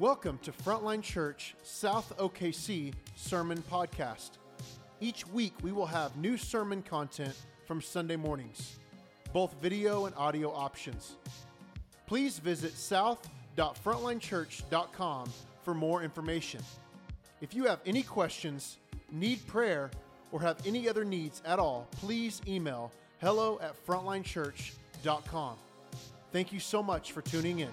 Welcome to Frontline Church South OKC Sermon Podcast. Each week we will have new sermon content from Sunday mornings, both video and audio options. Please visit south.frontlinechurch.com for more information. If you have any questions, need prayer, or have any other needs at all, please email hello at frontlinechurch.com. Thank you so much for tuning in.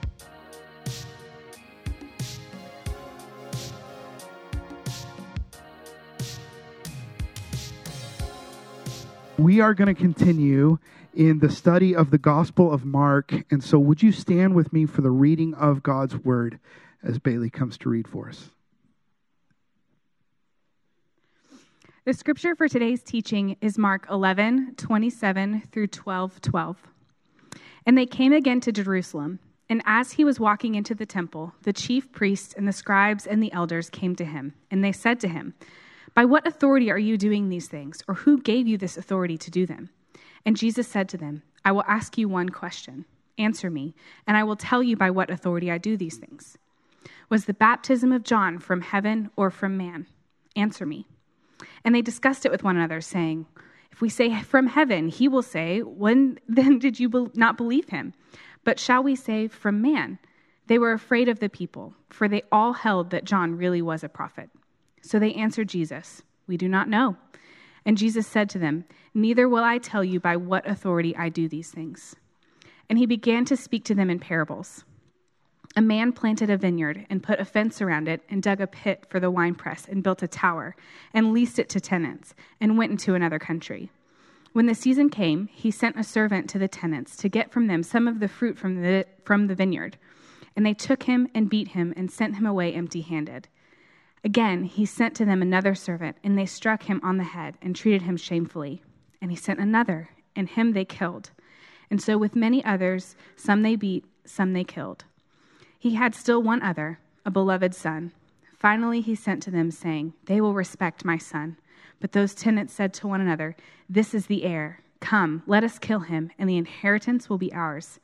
We are going to continue in the study of the Gospel of Mark. And so, would you stand with me for the reading of God's Word as Bailey comes to read for us? The scripture for today's teaching is Mark 11, 27 through 12, 12. And they came again to Jerusalem. And as he was walking into the temple, the chief priests and the scribes and the elders came to him. And they said to him, by what authority are you doing these things? Or who gave you this authority to do them? And Jesus said to them, I will ask you one question. Answer me, and I will tell you by what authority I do these things. Was the baptism of John from heaven or from man? Answer me. And they discussed it with one another, saying, If we say from heaven, he will say, When then did you not believe him? But shall we say from man? They were afraid of the people, for they all held that John really was a prophet. So they answered Jesus, We do not know. And Jesus said to them, Neither will I tell you by what authority I do these things. And he began to speak to them in parables. A man planted a vineyard and put a fence around it and dug a pit for the winepress and built a tower and leased it to tenants and went into another country. When the season came, he sent a servant to the tenants to get from them some of the fruit from the, from the vineyard. And they took him and beat him and sent him away empty handed. Again, he sent to them another servant, and they struck him on the head and treated him shamefully. And he sent another, and him they killed. And so with many others, some they beat, some they killed. He had still one other, a beloved son. Finally, he sent to them, saying, They will respect my son. But those tenants said to one another, This is the heir. Come, let us kill him, and the inheritance will be ours.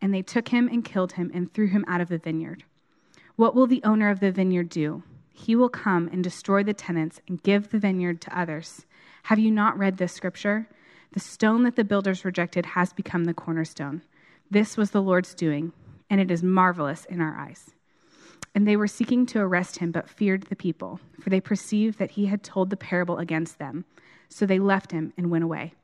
And they took him and killed him and threw him out of the vineyard. What will the owner of the vineyard do? He will come and destroy the tenants and give the vineyard to others. Have you not read this scripture? The stone that the builders rejected has become the cornerstone. This was the Lord's doing, and it is marvelous in our eyes. And they were seeking to arrest him, but feared the people, for they perceived that he had told the parable against them. So they left him and went away.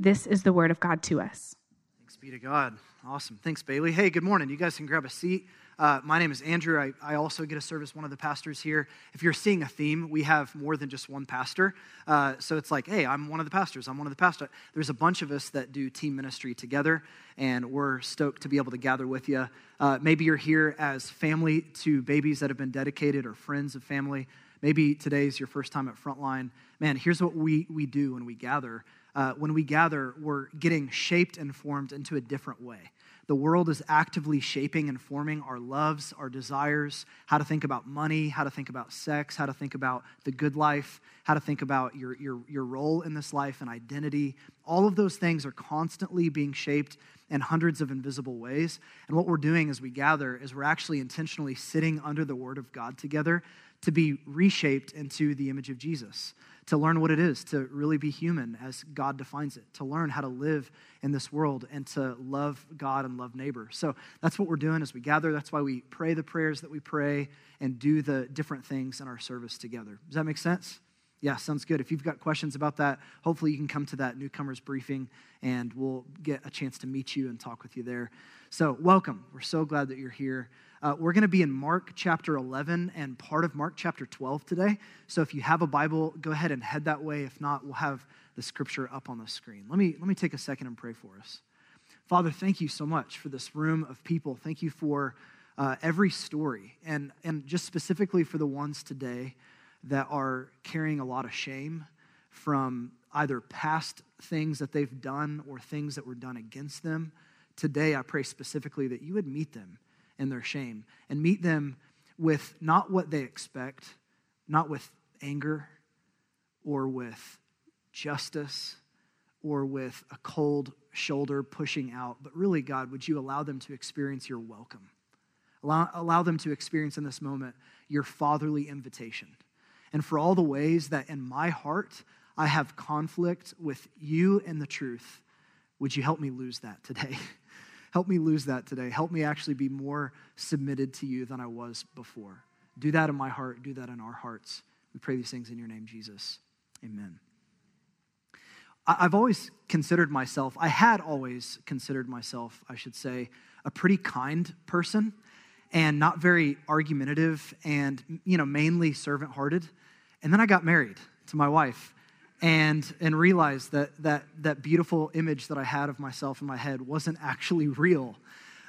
This is the word of God to us. Thanks be to God. Awesome. Thanks, Bailey. Hey, good morning. You guys can grab a seat. Uh, my name is Andrew. I, I, also get to serve as one of the pastors here. If you're seeing a theme, we have more than just one pastor. Uh, so it's like, hey, I'm one of the pastors. I'm one of the pastors. There's a bunch of us that do team ministry together, and we're stoked to be able to gather with you. Uh, maybe you're here as family to babies that have been dedicated or friends of family. Maybe today's your first time at Frontline. Man, here's what we, we do when we gather. Uh, when we gather, we're getting shaped and formed into a different way. The world is actively shaping and forming our loves, our desires, how to think about money, how to think about sex, how to think about the good life, how to think about your, your, your role in this life and identity. All of those things are constantly being shaped in hundreds of invisible ways. And what we're doing as we gather is we're actually intentionally sitting under the Word of God together to be reshaped into the image of Jesus to learn what it is to really be human as God defines it, to learn how to live in this world and to love God and love neighbor. So that's what we're doing as we gather. That's why we pray the prayers that we pray and do the different things in our service together. Does that make sense? Yeah, sounds good. If you've got questions about that, hopefully you can come to that newcomers briefing and we'll get a chance to meet you and talk with you there. So, welcome. We're so glad that you're here. Uh, we're going to be in Mark chapter 11 and part of Mark chapter 12 today. So if you have a Bible, go ahead and head that way. If not, we'll have the scripture up on the screen. Let me, let me take a second and pray for us. Father, thank you so much for this room of people. Thank you for uh, every story, and, and just specifically for the ones today that are carrying a lot of shame from either past things that they've done or things that were done against them. Today, I pray specifically that you would meet them and their shame and meet them with not what they expect, not with anger or with justice or with a cold shoulder pushing out, but really, God, would you allow them to experience your welcome? Allow, allow them to experience in this moment your fatherly invitation. And for all the ways that in my heart I have conflict with you and the truth, would you help me lose that today? help me lose that today. Help me actually be more submitted to you than I was before. Do that in my heart, do that in our hearts. We pray these things in your name, Jesus. Amen. I've always considered myself, I had always considered myself, I should say, a pretty kind person and not very argumentative and, you know, mainly servant hearted. And then I got married to my wife and, and realized that, that that beautiful image that I had of myself in my head wasn't actually real.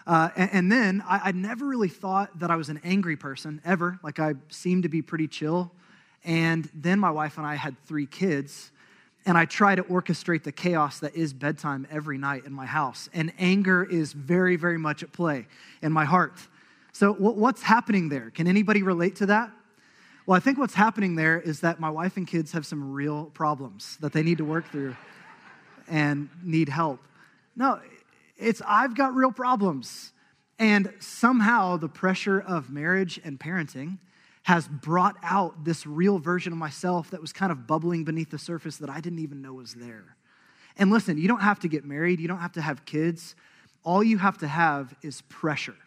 Uh, and, and, then I, I never really thought that I was an angry person ever. Like I seemed to be pretty chill. And then my wife and I had three kids and I try to orchestrate the chaos that is bedtime every night in my house. And anger is very, very much at play in my heart. So, what's happening there? Can anybody relate to that? Well, I think what's happening there is that my wife and kids have some real problems that they need to work through and need help. No, it's I've got real problems. And somehow the pressure of marriage and parenting has brought out this real version of myself that was kind of bubbling beneath the surface that I didn't even know was there. And listen, you don't have to get married, you don't have to have kids. All you have to have is pressure.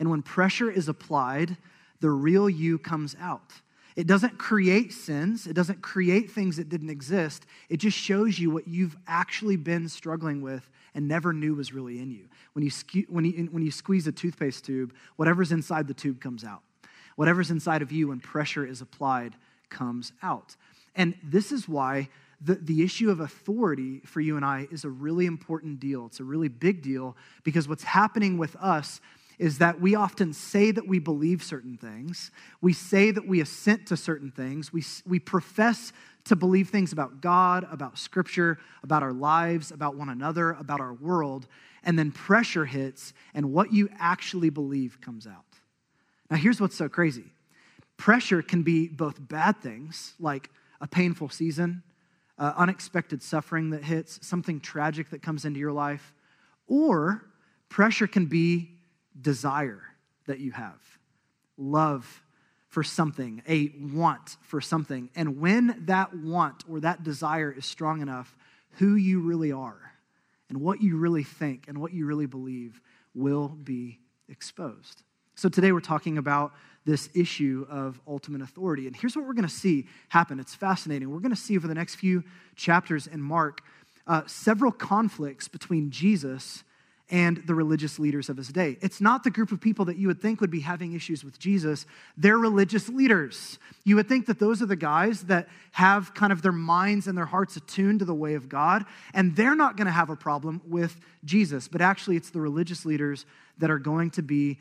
And when pressure is applied, the real you comes out. It doesn't create sins, it doesn't create things that didn't exist. It just shows you what you've actually been struggling with and never knew was really in you. When you, when you, when you squeeze a toothpaste tube, whatever's inside the tube comes out. Whatever's inside of you when pressure is applied comes out. And this is why the, the issue of authority for you and I is a really important deal. It's a really big deal because what's happening with us is that we often say that we believe certain things. We say that we assent to certain things. We, we profess to believe things about God, about Scripture, about our lives, about one another, about our world. And then pressure hits, and what you actually believe comes out. Now, here's what's so crazy pressure can be both bad things, like a painful season, uh, unexpected suffering that hits, something tragic that comes into your life, or pressure can be desire that you have, love for something, a want for something. And when that want or that desire is strong enough, who you really are and what you really think and what you really believe will be exposed. So today we're talking about this issue of ultimate authority. And here's what we're going to see happen. It's fascinating. We're going to see over the next few chapters in Mark uh, several conflicts between Jesus and the religious leaders of his day. It's not the group of people that you would think would be having issues with Jesus, they're religious leaders. You would think that those are the guys that have kind of their minds and their hearts attuned to the way of God, and they're not going to have a problem with Jesus. But actually, it's the religious leaders that are going to be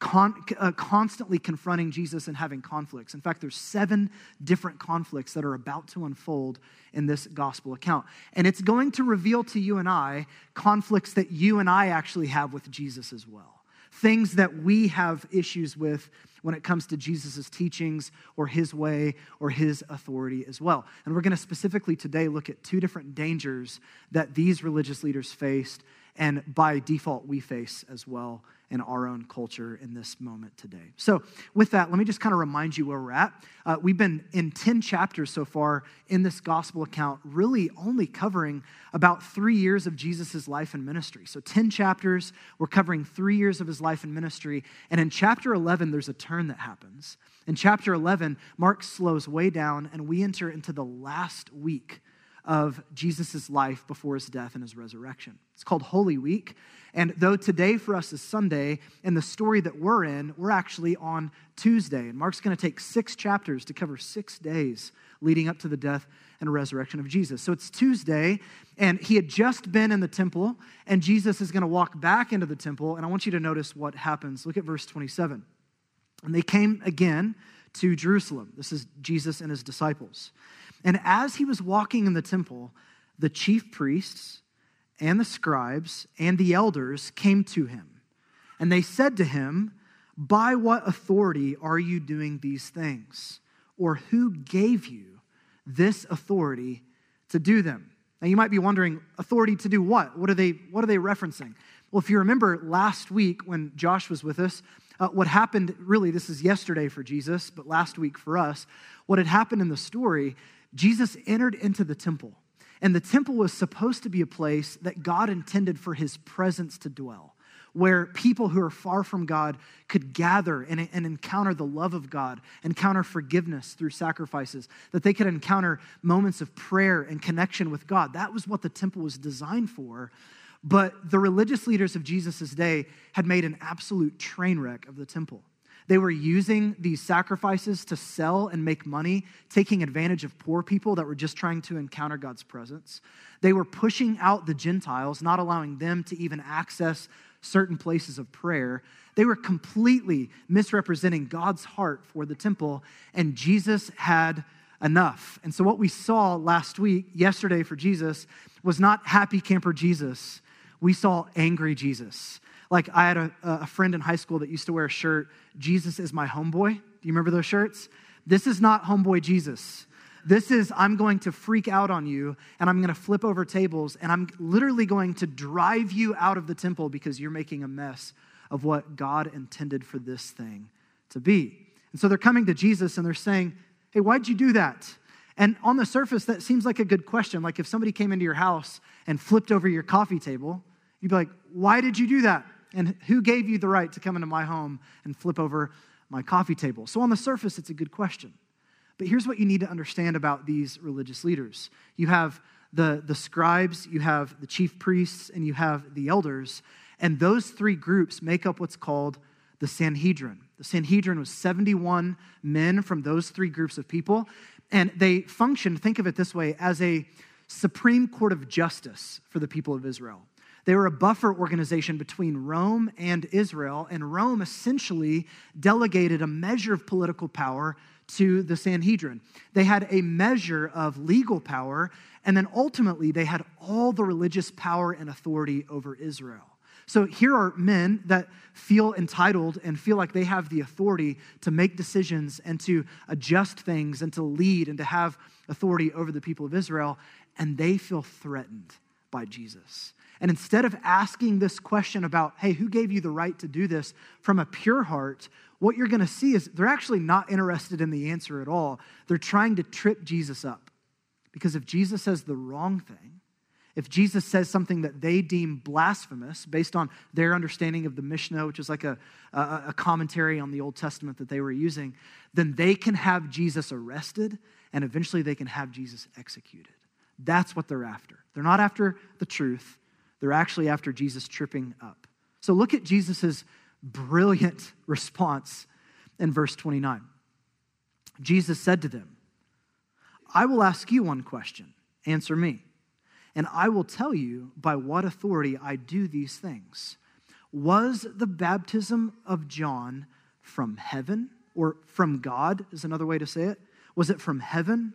con- uh, constantly confronting Jesus and having conflicts. In fact, there's seven different conflicts that are about to unfold in this gospel account. And it's going to reveal to you and I conflicts that you and I actually have with Jesus as well. Things that we have issues with when it comes to Jesus' teachings or his way or his authority as well. And we're going to specifically today look at two different dangers that these religious leaders faced and by default we face as well in our own culture in this moment today. So, with that, let me just kind of remind you where we're at. Uh, we've been in 10 chapters so far in this gospel account, really only covering about three years of Jesus' life and ministry. So, 10 chapters, we're covering three years of his life and ministry. And in chapter 11, there's a turn that happens. In chapter 11, Mark slows way down, and we enter into the last week of Jesus' life before his death and his resurrection. It's called Holy Week. And though today for us is Sunday, and the story that we're in, we're actually on Tuesday. And Mark's going to take six chapters to cover six days leading up to the death and resurrection of Jesus. So it's Tuesday, and he had just been in the temple, and Jesus is going to walk back into the temple. And I want you to notice what happens. Look at verse 27. And they came again to Jerusalem. This is Jesus and his disciples. And as he was walking in the temple, the chief priests and the scribes and the elders came to him. And they said to him, By what authority are you doing these things? Or who gave you this authority to do them? Now you might be wondering, authority to do what? What are they, what are they referencing? Well, if you remember last week when Josh was with us, Uh, what happened, really, this is yesterday for Jesus, but last week for us, what had happened in the story, Jesus entered into the temple. And the temple was supposed to be a place that God intended for his presence to dwell where people who are far from God could gather and, and, encounter the love of God, encounter forgiveness through sacrifices, that they could encounter moments of prayer and connection with God. That was what the temple was designed for. But the religious leaders of Jesus' day had made an absolute train wreck of the temple. They were using these sacrifices to sell and make money, taking advantage of poor people that were just trying to encounter God's presence. They were pushing out the Gentiles, not allowing them to even access certain places of prayer. They were completely misrepresenting God's heart for the temple, and Jesus had enough. And so, what we saw last week, yesterday for Jesus, was not happy camper Jesus. We saw angry Jesus. Like, I had a, a friend in high school that used to wear a shirt, Jesus is my homeboy. Do you remember those shirts? This is not homeboy Jesus. This is, I'm going to freak out on you and I'm going to flip over tables and I'm literally going to drive you out of the temple because you're making a mess of what God intended for this thing to be. And so they're coming to Jesus and they're saying, Hey, why'd you do that? And on the surface, that seems like a good question. Like if somebody came into your house and flipped over your coffee table, you'd be like, Why did you do that? And who gave you the right to come into my home and flip over my coffee table? So on the surface, it's a good question. But here's what you need to understand about these religious leaders you have the, the scribes, you have the chief priests, and you have the elders. And those three groups make up what's called the Sanhedrin. The Sanhedrin was 71 men from those three groups of people. And they functioned, think of it this way, as a supreme court of justice for the people of Israel. They were a buffer organization between Rome and Israel, and Rome essentially delegated a measure of political power to the Sanhedrin. They had a measure of legal power, and then ultimately they had all the religious power and authority over Israel. So here are men that feel entitled and feel like they have the authority to make decisions and to adjust things and to lead and to have authority over the people of Israel, and they feel threatened by Jesus. And instead of asking this question about, hey, who gave you the right to do this from a pure heart, what you're going to see is they're actually not interested in the answer at all. They're trying to trip Jesus up. Because if Jesus says the wrong thing, if Jesus says something that they deem blasphemous based on their understanding of the Mishnah, which is like a, a, a, commentary on the Old Testament that they were using, then they can have Jesus arrested and eventually they can have Jesus executed. That's what they're after. They're not after the truth, they're actually after Jesus tripping up. So look at Jesus' brilliant response in verse 29. Jesus said to them, I will ask you one question. Answer me. And I will tell you by what authority I do these things. Was the baptism of John from heaven or from God, is another way to say it? Was it from heaven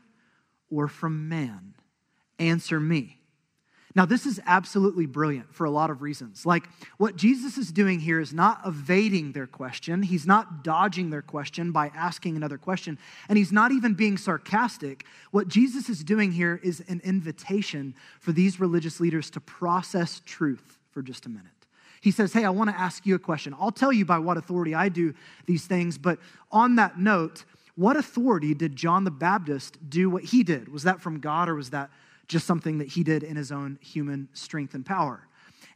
or from man? Answer me. Now, this is absolutely brilliant for a lot of reasons. Like, what Jesus is doing here is not evading their question, he's not dodging their question by asking another question, and he's not even being sarcastic. What Jesus is doing here is an invitation for these religious leaders to process truth for just a minute. He says, Hey, I want to ask you a question. I'll tell you by what authority I do these things, but on that note, what authority did John the Baptist do what he did? Was that from God or was that just something that he did in his own human strength and power.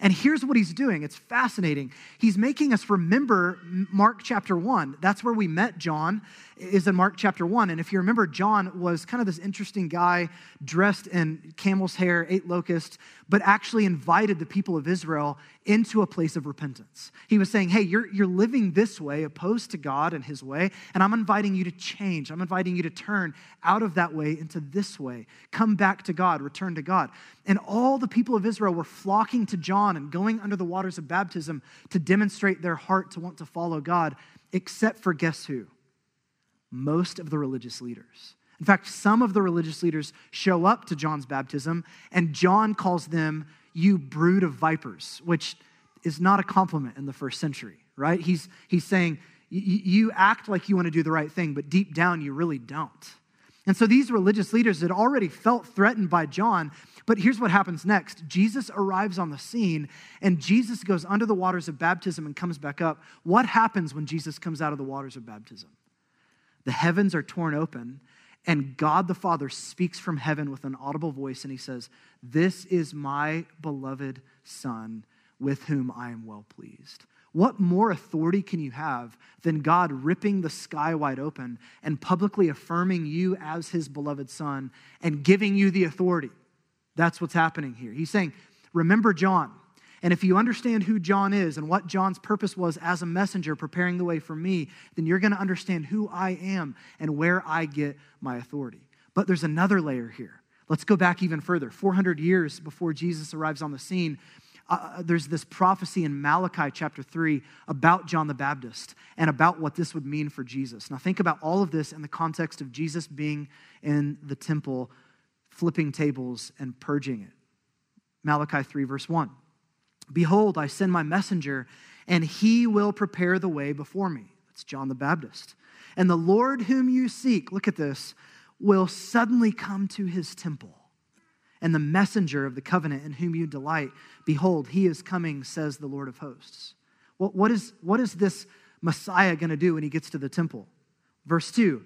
And here's what he's doing. It's fascinating. He's making us remember Mark chapter 1. That's where we met John, is in Mark chapter 1. And if you remember, John was kind of this interesting guy dressed in camel's hair, ate locusts, but actually invited the people of Israel into a place of repentance. He was saying, Hey, you're, you're living this way, opposed to God and his way, and I'm inviting you to change. I'm inviting you to turn out of that way into this way. Come back to God, return to God. And all the people of Israel were flocking to John and going under the waters of baptism to demonstrate their heart to want to follow God, except for guess who? Most of the religious leaders. In fact, some of the religious leaders show up to John's baptism, and John calls them, you brood of vipers, which is not a compliment in the first century, right? He's, he's saying, you act like you want to do the right thing, but deep down, you really don't. And so these religious leaders had already felt threatened by John. But here's what happens next Jesus arrives on the scene, and Jesus goes under the waters of baptism and comes back up. What happens when Jesus comes out of the waters of baptism? The heavens are torn open, and God the Father speaks from heaven with an audible voice, and he says, This is my beloved Son, with whom I am well pleased. What more authority can you have than God ripping the sky wide open and publicly affirming you as his beloved son and giving you the authority? That's what's happening here. He's saying, Remember John. And if you understand who John is and what John's purpose was as a messenger preparing the way for me, then you're going to understand who I am and where I get my authority. But there's another layer here. Let's go back even further. 400 years before Jesus arrives on the scene, uh, uh, there's this prophecy in Malachi chapter 3 about John the Baptist and about what this would mean for Jesus. Now, think about all of this in the context of Jesus being in the temple, flipping tables and purging it. Malachi 3, verse 1 Behold, I send my messenger, and he will prepare the way before me. That's John the Baptist. And the Lord whom you seek, look at this, will suddenly come to his temple and the messenger of the covenant in whom you delight. Behold, he is coming, says the Lord of hosts. What, what, is, what is this Messiah going to do when he gets to the temple? Verse 2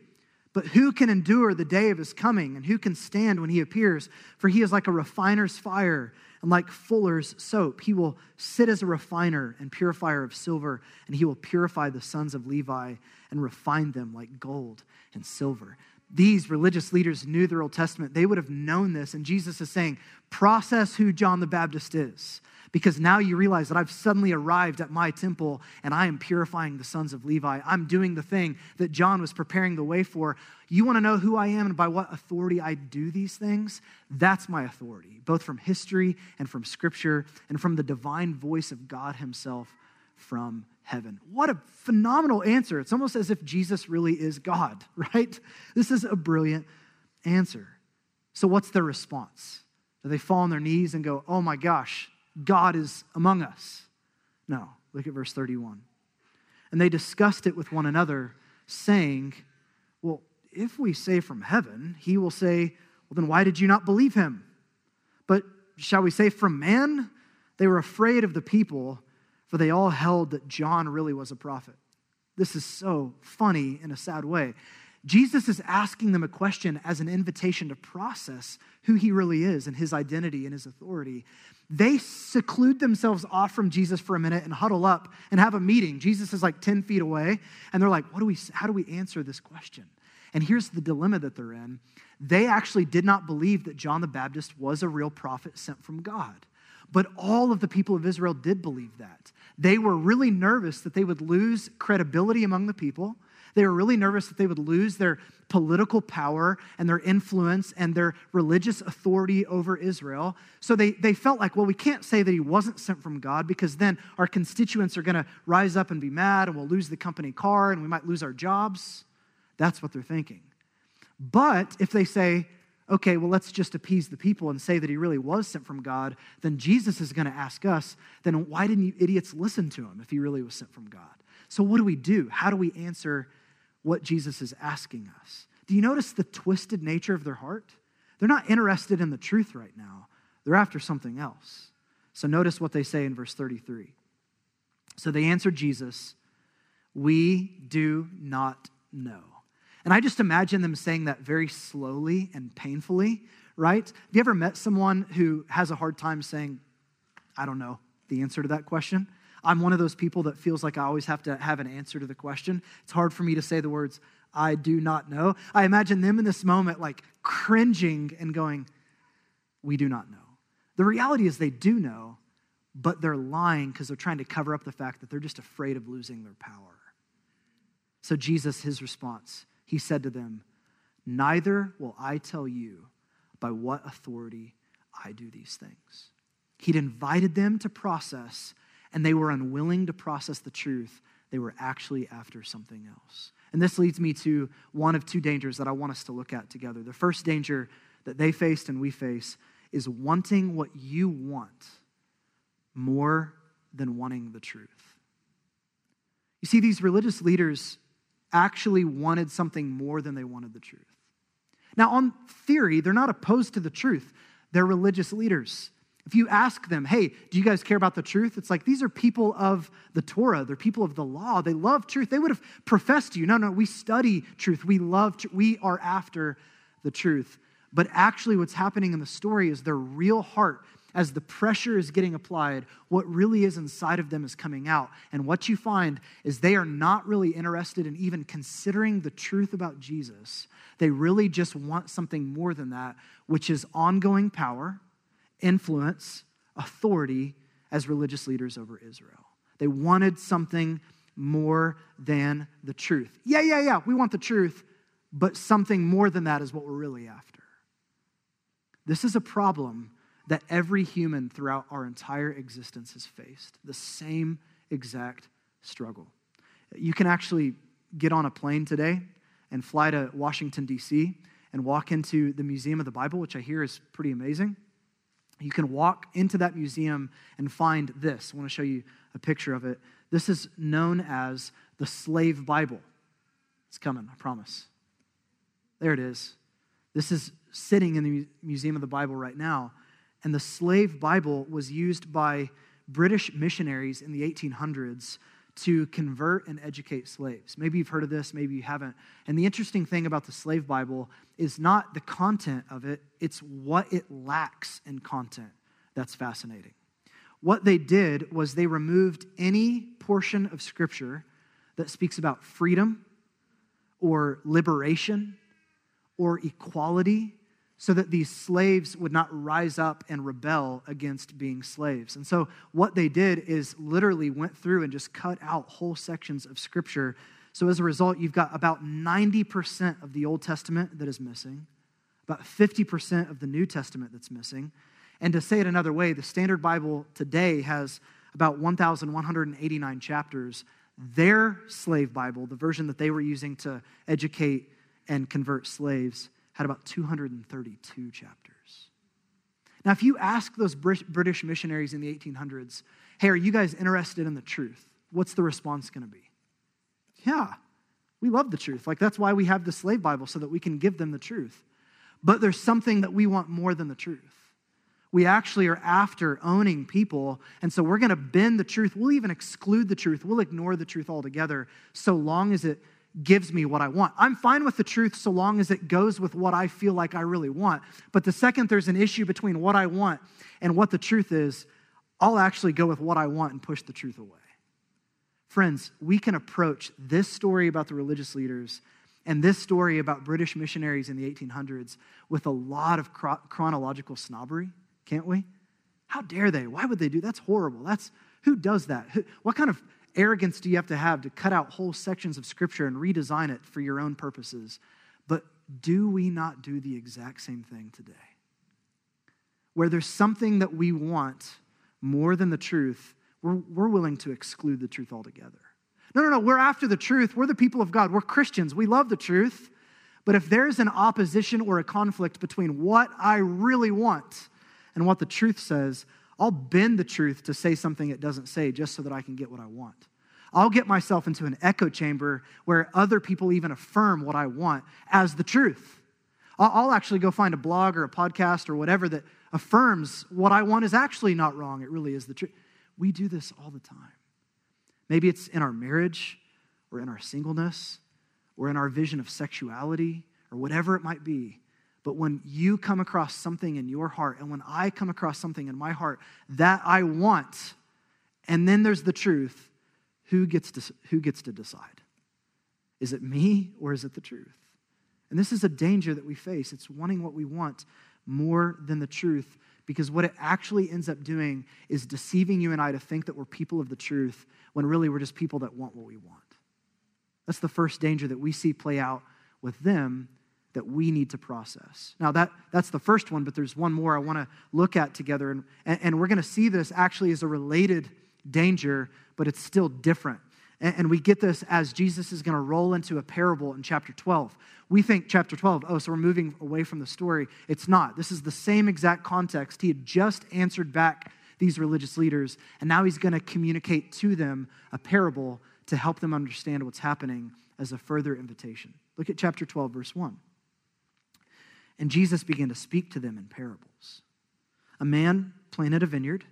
But who can endure the day of his coming, and who can stand when he appears? For he is like a refiner's fire and like fuller's soap. He will sit as a refiner and purifier of silver, and he will purify the sons of Levi and refine them like gold and silver these religious leaders knew their Old Testament. They would have known this. And Jesus is saying, process who John the Baptist is. Because now you realize that I've suddenly arrived at my temple and I am purifying the sons of Levi. I'm doing the thing that John was preparing the way for. You want to know who I am and by what authority I do these things? That's my authority, both from history and from scripture and from the divine voice of God Himself from heaven. What a phenomenal answer. It's almost as if Jesus really is God, right? This is a brilliant answer. So, what's their response? Do they fall on their knees and go, Oh my gosh, God is among us? No. Look at verse 31. And they discussed it with one another, saying, Well, if we say from heaven, he will say, Well, then why did you not believe him? But shall we say from man? They were afraid of the people for they all held that John really was a prophet. This is so funny in a sad way. Jesus is asking them a question as an invitation to process who he really is and his identity and his authority. They seclude themselves off from Jesus for a minute and huddle up and have a meeting. Jesus is like 10 feet away, and they're like, what do we, how do we answer this question? And here's the dilemma that they're in. They actually did not believe that John the Baptist was a real prophet sent from God. But all of the people of Israel did believe that. They were really nervous that they would lose credibility among the people. They were really nervous that they would lose their political power and their influence and their religious authority over Israel. So they, they felt like, well, we can't say that he wasn't sent from God because then our constituents are going to rise up and be mad and we'll lose the company car and we might lose our jobs. That's what they're thinking. But if they say, okay, well, let's just appease the people and say that he really was sent from God, then Jesus is going to ask us, then why didn't you idiots listen to him if he really was sent from God? So, what do we do? How do we answer what Jesus is asking us? Do you notice the twisted nature of their heart? They're not interested in the truth right now, they're after something else. So, notice what they say in verse 33. So they answered Jesus, We do not know. And I just imagine them saying that very slowly and painfully, right? Have you ever met someone who has a hard time saying, I don't know the answer to that question? I'm one of those people that feels like I always have to have an answer to the question. It's hard for me to say the words, I do not know. I imagine them in this moment like cringing and going, We do not know. The reality is they do know, but they're lying because they're trying to cover up the fact that they're just afraid of losing their power. So, Jesus, his response, he said to them, Neither will I tell you by what authority I do these things. He'd invited them to process, and they were unwilling to process the truth. They were actually after something else. And this leads me to one of two dangers that I want us to look at together. The first danger that they faced and we face is wanting what you want more than wanting the truth. You see, these religious leaders actually wanted something more than they wanted the truth. Now, on theory, they're not opposed to the truth, they're religious leaders. If you ask them, hey, do you guys care about the truth? It's like these are people of the Torah. They're people of the law. They love truth. They would have professed to you, no, no, we study truth. We love, tr- we are after the truth. But actually, what's happening in the story is their real heart, as the pressure is getting applied, what really is inside of them is coming out. And what you find is they are not really interested in even considering the truth about Jesus. They really just want something more than that, which is ongoing power influence, authority as religious leaders over Israel. They wanted something more than the truth. Yeah, yeah, yeah, we want the truth, but something more than that is what we're really after. This is a problem that every human throughout our entire existence has faced the same exact struggle. You can actually get on a plane today and fly to Washington, D.C., and walk into the Museum of the Bible, which I hear is pretty amazing you can walk into that museum and find this. I want to show you a picture of it. This is known as the Slave Bible. It's coming, I promise. There it is. This is sitting in the Museum of the Bible right now. And the Slave Bible was used by British missionaries in the 1800s to convert and educate slaves. Maybe you've heard of this, maybe you haven't. And the interesting thing about the slave Bible is not the content of it, it's what it lacks in content that's fascinating. What they did was they removed any portion of Scripture that speaks about freedom or liberation or equality so that these slaves would not rise up and rebel against being slaves. And so, what they did is literally went through and just cut out whole sections of scripture. So, as a result, you've got about 90% of the Old Testament that is missing, about 50% of the New Testament that's missing. And to say it another way, the Standard Bible today has about 1,189 chapters. Their slave Bible, the version that they were using to educate and convert slaves, had about 232 chapters. Now, if you ask those British missionaries in the 1800s, hey, are you guys interested in the truth? What's the response going to be? Yeah, we love the truth. Like, that's why we have the slave Bible, so that we can give them the truth. But there's something that we want more than the truth. We actually are after owning people, and so we're going to bend the truth. We'll even exclude the truth. We'll ignore the truth altogether, so long as it gives me what I want. I'm fine with the truth so long as it goes with what I feel like I really want. But the second there's an issue between what I want and what the truth is, I'll actually go with what I want and push the truth away. Friends, we can approach this story about the religious leaders and this story about British missionaries in the 1800s with a lot of chronological snobbery, can't we? How dare they? Why would they do? That? That's horrible. That's who does that? What kind of arrogance do you have to have to cut out whole sections of Scripture and redesign it for your own purposes? But do we not do the exact same thing today? Where there's something that we want more than the truth, we're, we're willing to exclude the truth altogether. No, no, no, we're after the truth. We're the people of God. We're Christians. We love the truth. But if there's an opposition or a conflict between what I really want and what the truth says, I'll bend the truth to say something it doesn't say just so that I can get what I want. I'll get myself into an echo chamber where other people even affirm what I want as the truth. I'll actually go find a blog or a podcast or whatever that affirms what I want is actually not wrong. It really is the truth. We do this all the time. Maybe it's in our marriage or in our singleness or in our vision of sexuality or whatever it might be. But when you come across something in your heart, and when I come across something in my heart that I want, and then there's the truth, who gets to, who gets to decide? Is it me or is it the truth? And this is a danger that we face. It's wanting what we want more than the truth because what it actually ends up doing is deceiving you and I to think that we're people of the truth when really we're just people that want what we want. That's the first danger that we see play out with them that we need to process. Now, that, that's the first one, but there's one more I want to look at together. And, and we're going to see this actually as a related danger, but it's still different. And, and we get this as Jesus is going to roll into a parable in chapter 12. We think chapter 12, oh, so we're moving away from the story. It's not. This is the same exact context. He had just answered back these religious leaders, and now he's going to communicate to them a parable to help them understand what's happening as a further invitation. Look at chapter 12, verse 1. And Jesus began to speak to them in parables. A man planted a vineyard,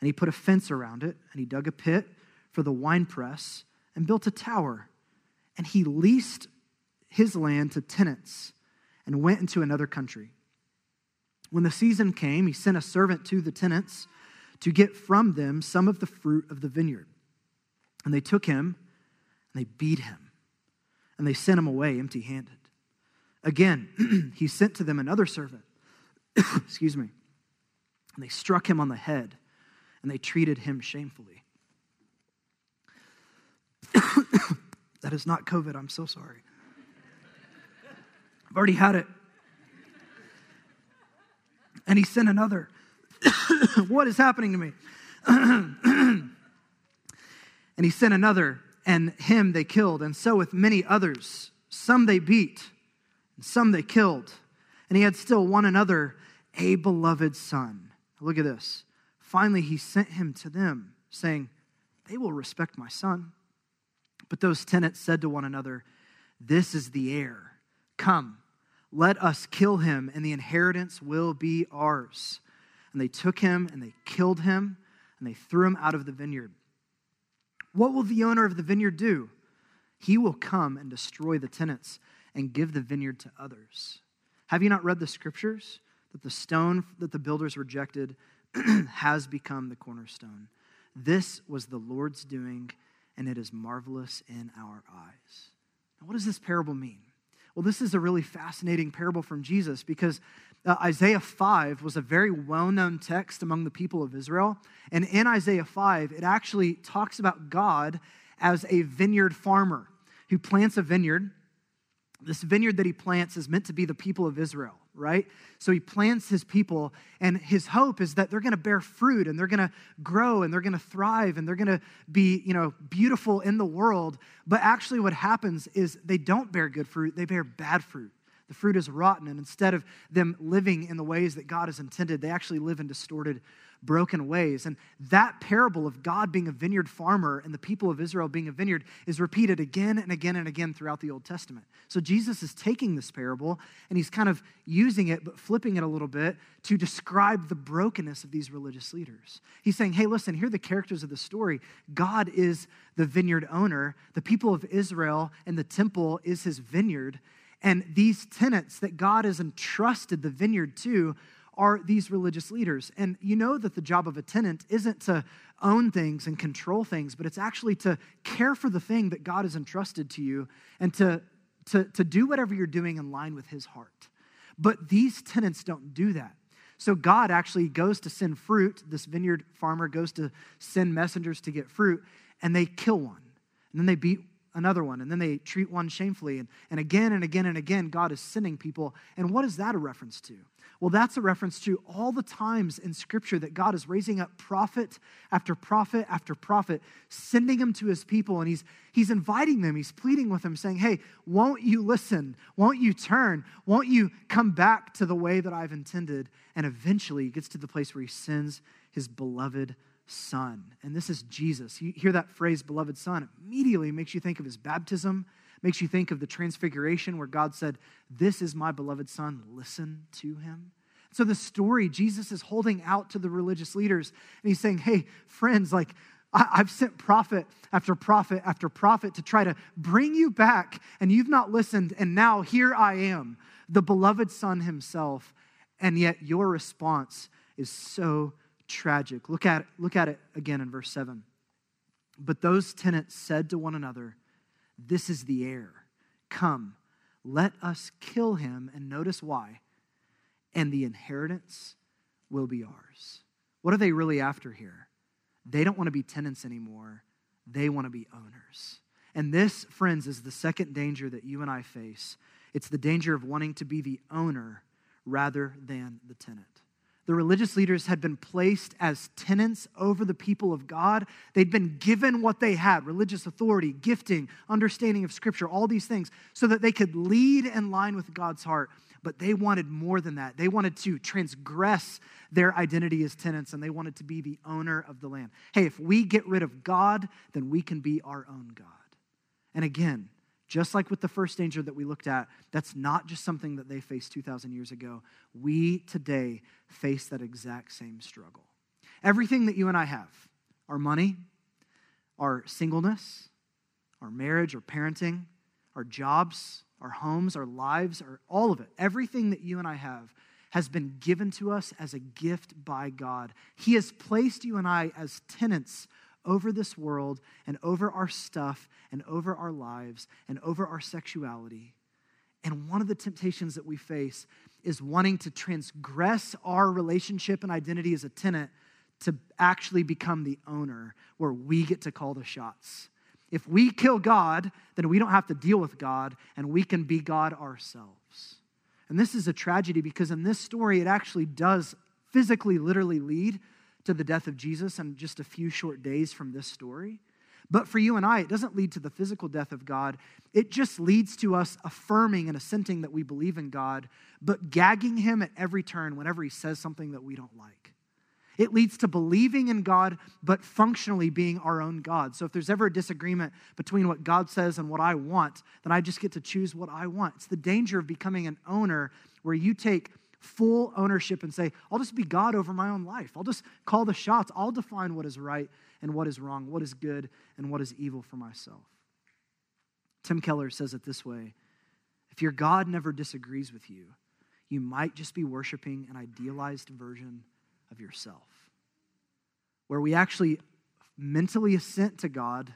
and he put a fence around it, and he dug a pit for the winepress, and built a tower. And he leased his land to tenants and went into another country. When the season came, he sent a servant to the tenants to get from them some of the fruit of the vineyard. And they took him and they beat him and they sent him away empty handed. Again, he sent to them another servant, excuse me, and they struck him on the head and they treated him shamefully. that is not COVID, I'm so sorry. I've already had it. And he sent another. what is happening to me? and he sent another, and him they killed, and so with many others. Some they beat, and some they killed. And he had still one another, a beloved son. Look at this. Finally, he sent him to them, saying, They will respect my son. But those tenants said to one another, This is the heir. Come, let us kill him, and the inheritance will be ours. And they took him and they killed him and they threw him out of the vineyard. What will the owner of the vineyard do? He will come and destroy the tenants and give the vineyard to others. Have you not read the scriptures? That the stone that the builders rejected has become the cornerstone. This was the Lord's doing, and it is marvelous in our eyes. Now, what does this parable mean? Well, this is a really fascinating parable from Jesus because uh, Isaiah 5 was a very well known text among the people of Israel. And in Isaiah 5, it actually talks about God as a vineyard farmer who plants a vineyard. This vineyard that he plants is meant to be the people of Israel right? So he plants his people, and his hope is that they're going to bear fruit and they're going to grow and they're going to thrive and they're going to be, you know, beautiful in the world. But actually, what happens is they don't bear good fruit, they bear bad fruit. The fruit is rotten, and instead of them living in the ways that God has intended, they actually live in distorted broken ways. And that parable of God being a vineyard farmer and the people of Israel being a vineyard is repeated again and again and again throughout the Old Testament. So Jesus is taking this parable and he's kind of using it, but flipping it a little bit to describe the brokenness of these religious leaders. He's saying, hey, listen, here are the characters of the story. God is the vineyard owner, the people of Israel and the temple is his vineyard. And these tenants that God has entrusted the vineyard to are these religious leaders. And you know that the job of a tenant isn't to own things and control things, but it's actually to care for the thing that God has entrusted to you and to, to, to do whatever you're doing in line with his heart. But these tenants don't do that. So God actually goes to send fruit. This vineyard farmer goes to send messengers to get fruit, and they kill one. And then they beat another one, and then they treat one shamefully. And, and again and again and again, God is sending people. And what is that a reference to? Well, that's a reference to all the times in Scripture that God is raising up prophet after prophet after prophet, sending them to his people, and he's, he's inviting them, he's pleading with them, saying, Hey, won't you listen? Won't you turn? Won't you come back to the way that I've intended? And eventually he gets to the place where he sends his beloved son. And this is Jesus. You hear that phrase, beloved son, immediately makes you think of his baptism Makes you think of the transfiguration where God said, This is my beloved son, listen to him. So, the story, Jesus is holding out to the religious leaders and he's saying, Hey, friends, like, I've sent prophet after prophet after prophet to try to bring you back, and you've not listened. And now here I am, the beloved Son himself. And yet your response is so tragic. Look at, look at it again in verse 7. But those tenants said to one another, this is the heir. Come, let us kill him, and notice why. And the inheritance will be ours. What are they really after here? They don't want to be tenants anymore, they want to be owners. And this, friends, is the second danger that you and I face. It's the danger of wanting to be the owner rather than the tenant. The religious leaders had been placed as tenants over the people of God. They'd been given what they had religious authority, gifting, understanding of Scripture, all these things, so that they could lead in line with God's heart. But they wanted more than that. They wanted to transgress their identity as tenants and they wanted to be the owner of the land. Hey, if we get rid of God, then we can be our own God. And again, Just like with the first danger that we looked at, that's not just something that they faced 2,000 years ago. We today face that exact same struggle. Everything that you and I have our money, our singleness, our marriage our parenting, our jobs, our homes, our lives, our, all of it, everything that you and I have has been given to us as a gift by God. He has placed you and I as tenants over this world and over our stuff and over our lives and over our sexuality. And one of the temptations that we face is wanting to transgress our relationship and identity as a tenant to actually become the owner where we get to call the shots. If we kill God, then we don't have to deal with God and we can be God ourselves. And this is a tragedy because in this story, it actually does physically, literally lead to the death of Jesus in just a few short days from this story. But for you and I, it doesn't lead to the physical death of God. It just leads to us affirming and assenting that we believe in God, but gagging him at every turn whenever he says something that we don't like. It leads to believing in God, but functionally being our own God. So if there's ever a disagreement between what God says and what I want, then I just get to choose what I want. It's the danger of becoming an owner where you take full ownership and say, I'll just be God over my own life. I'll just call the shots. I'll define what is right and what is wrong, what is good and what is evil for myself. Tim Keller says it this way If your God never disagrees with you, you might just be worshiping an idealized version of yourself, where we actually mentally assent to God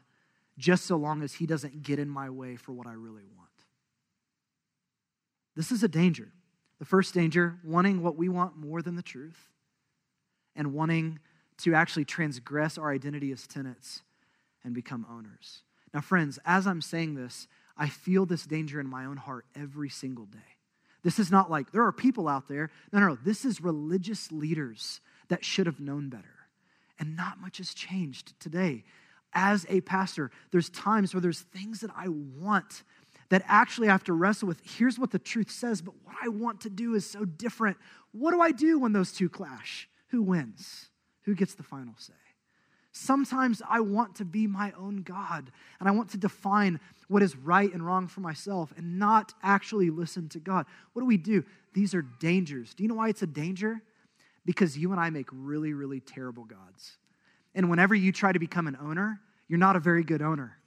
just so long as He doesn't get in my way for what I really want. This is a danger. The first danger, wanting what we want more than the truth, and wanting to actually transgress our identity as tenants and become owners. Now, friends, as I'm saying this, I feel this danger in my own heart every single day. This is not like there are people out there. No, no, no. This is religious leaders that should have known better. And not much has changed today. As a pastor, there's times where there's things that I want that actually I have to wrestle with. Here's what the truth says, but what I want to do is so different. What do I do when those two clash? Who wins? Who gets the final say? Sometimes I want to be my own God and I want to define what is right and wrong for myself and not actually listen to God. What do we do? These are dangers. Do you know why it's a danger? Because you and I make really, really terrible gods. And whenever you try to become an owner, you're not a very good owner.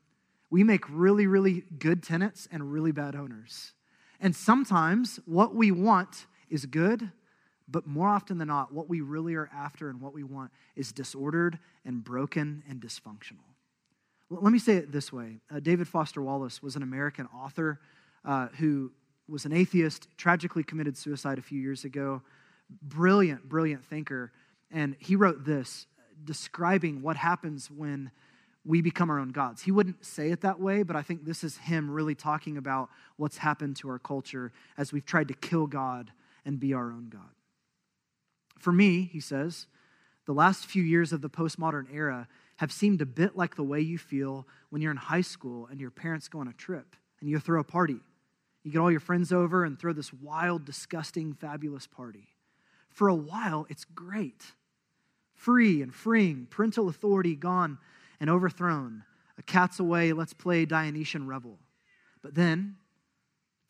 We make really, really good tenants and really bad owners. And sometimes what we want is good, but more often than not, what we really are after and what we want is disordered and broken and dysfunctional. Let me say it this way uh, David Foster Wallace was an American author uh, who was an atheist, tragically committed suicide a few years ago. Brilliant, brilliant thinker. And he wrote this describing what happens when we become our own gods. He wouldn't say it that way, but I think this is him really talking about what's happened to our culture as we've tried to kill God and be our own God. For me, he says, the last few years of the postmodern era have seemed a bit like the way you feel when you're in high school and your parents go on a trip and you throw a party. You get all your friends over and throw this wild, disgusting, fabulous party. For a while, it's great. Free and freeing, parental authority gone and overthrown. A cat's away, let's play Dionysian revel. But then,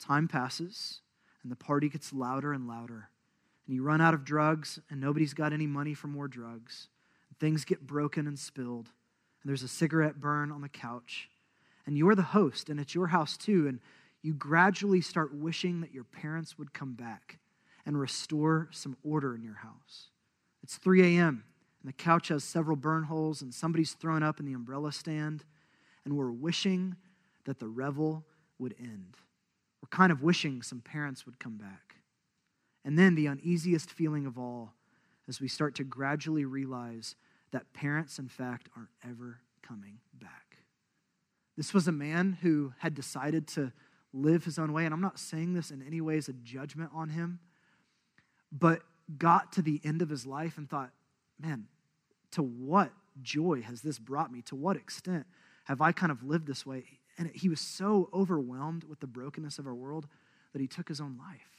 time passes, and the party gets louder and louder and you run out of drugs, and nobody's got any money for more drugs. Things get broken and spilled, and there's a cigarette burn on the couch. And you're the host, and it's your house too, and you gradually start wishing that your parents would come back and restore some order in your house. It's 3 a.m., and the couch has several burn holes, and somebody's thrown up in the umbrella stand, and we're wishing that the revel would end. We're kind of wishing some parents would come back. And then the uneasiest feeling of all as we start to gradually realize that parents, in fact, aren't ever coming back. This was a man who had decided to live his own way, and I'm not saying this in any way as a judgment on him, but got to the end of his life and thought, man, to what joy has this brought me? To what extent have I kind of lived this way? And he was so overwhelmed with the brokenness of our world that he took his own life.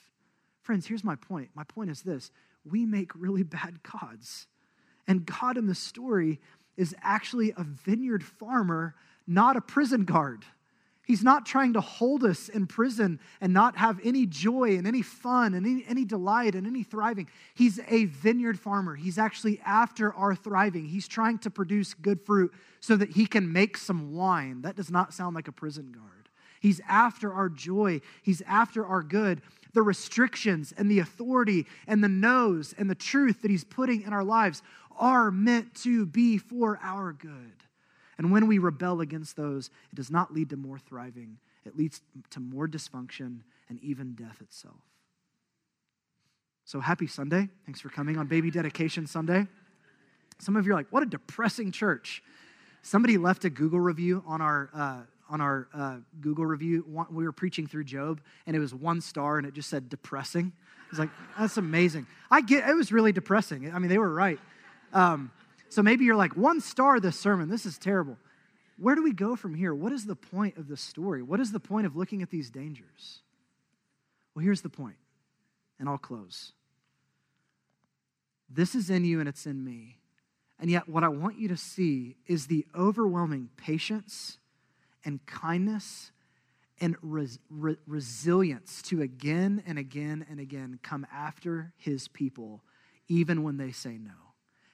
Friends, here's my point. My point is this we make really bad gods. And God in the story is actually a vineyard farmer, not a prison guard. He's not trying to hold us in prison and not have any joy and any fun and any, any delight and any thriving. He's a vineyard farmer. He's actually after our thriving. He's trying to produce good fruit so that he can make some wine. That does not sound like a prison guard. He's after our joy, he's after our good. The restrictions and the authority and the no's and the truth that he's putting in our lives are meant to be for our good. And when we rebel against those, it does not lead to more thriving, it leads to more dysfunction and even death itself. So happy Sunday. Thanks for coming on Baby Dedication Sunday. Some of you are like, what a depressing church. Somebody left a Google review on our. Uh, on our uh, Google review, we were preaching through Job, and it was one star, and it just said depressing. It's like that's amazing. I get it was really depressing. I mean, they were right. Um, so maybe you're like, one star this sermon, this is terrible. Where do we go from here? What is the point of the story? What is the point of looking at these dangers? Well, here's the point, and I'll close. This is in you and it's in me. And yet, what I want you to see is the overwhelming patience and kindness and res- re- resilience to again and again and again come after his people, even when they say no.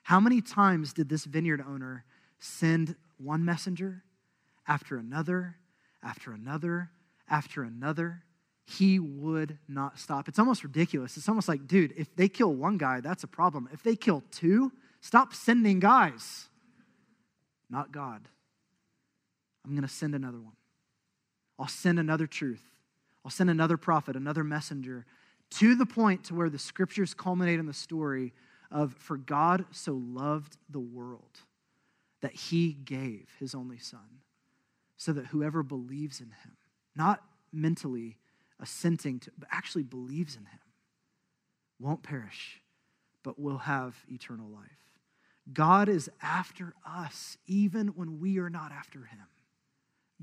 How many times did this vineyard owner send one messenger after another, after another, after another? He would not stop. It's almost ridiculous. It's almost like, dude, if they kill one guy, that's a problem. If they kill two, stop sending guys. Not God. I'm going to send another one. I'll send another truth. I'll send another prophet, another messenger, to the point to where the scriptures culminate in the story of for God so loved the world that he gave his only son so that whoever believes in him, not mentally assenting to, but actually believes in him, won't perish, but will have eternal life. God is after us even when we are not after him.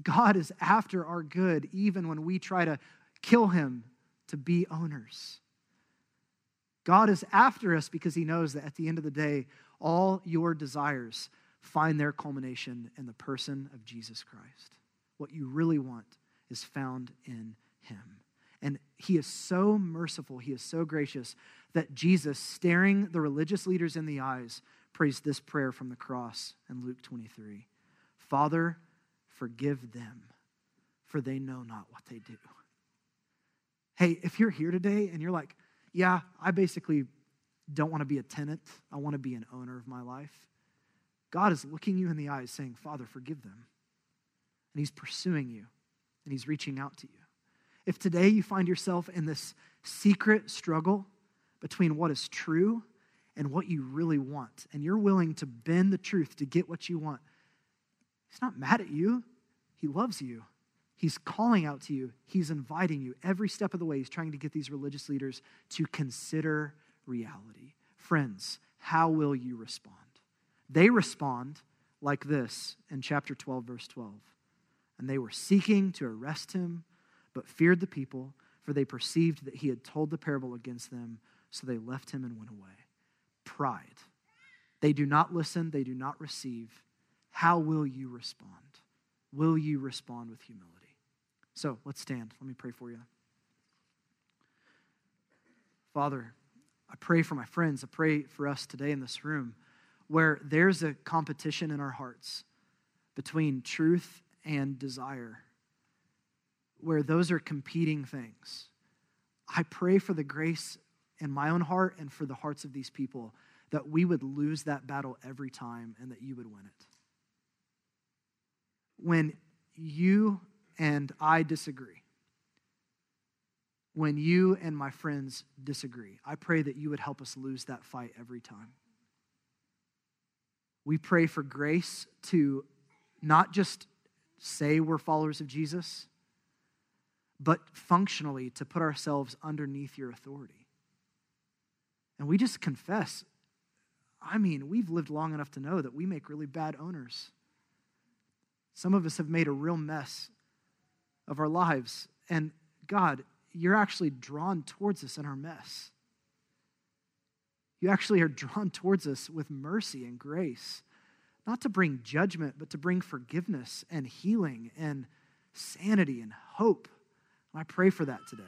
God is after our good even when we try to kill him to be owners. God is after us because he knows that at the end of the day, all your desires find their culmination in the person of Jesus Christ. What you really want is found in him. And he is so merciful, he is so gracious that Jesus, staring the religious leaders in the eyes, prays this prayer from the cross in Luke 23 Father, forgive them, for they know not what they do. Hey, if you're here today and you're like, yeah, I basically don't want to be a tenant. I want to be an owner of my life. God is looking you in the eyes saying, Father, forgive them. And He's pursuing you and He's reaching out to you. If today you find yourself in this secret struggle between what is true and what you really want, and you're willing to bend the truth to get what you want, He's not mad at you, He loves you. He's calling out to you. He's inviting you every step of the way. He's trying to get these religious leaders to consider reality. Friends, how will you respond? They respond like this in chapter 12, verse 12. And they were seeking to arrest him, but feared the people, for they perceived that he had told the parable against them, so they left him and went away. Pride. They do not listen, they do not receive. How will you respond? Will you respond with humility? So let's stand. Let me pray for you. Father, I pray for my friends. I pray for us today in this room where there's a competition in our hearts between truth and desire, where those are competing things. I pray for the grace in my own heart and for the hearts of these people that we would lose that battle every time and that you would win it. When you and I disagree, when you and my friends disagree, I pray that you would help us lose that fight every time. We pray for grace to not just say we're followers of Jesus, but functionally to put ourselves underneath your authority. And we just confess I mean, we've lived long enough to know that we make really bad owners. Some of us have made a real mess of our lives. And God, you're actually drawn towards us in our mess. You actually are drawn towards us with mercy and grace, not to bring judgment, but to bring forgiveness and healing and sanity and hope. And I pray for that today.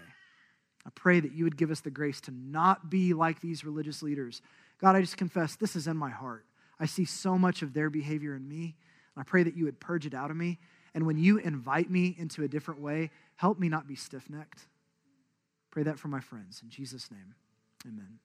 I pray that you would give us the grace to not be like these religious leaders. God, I just confess this is in my heart. I see so much of their behavior in me. I pray that you would purge it out of me. And when you invite me into a different way, help me not be stiff necked. Pray that for my friends. In Jesus' name, amen.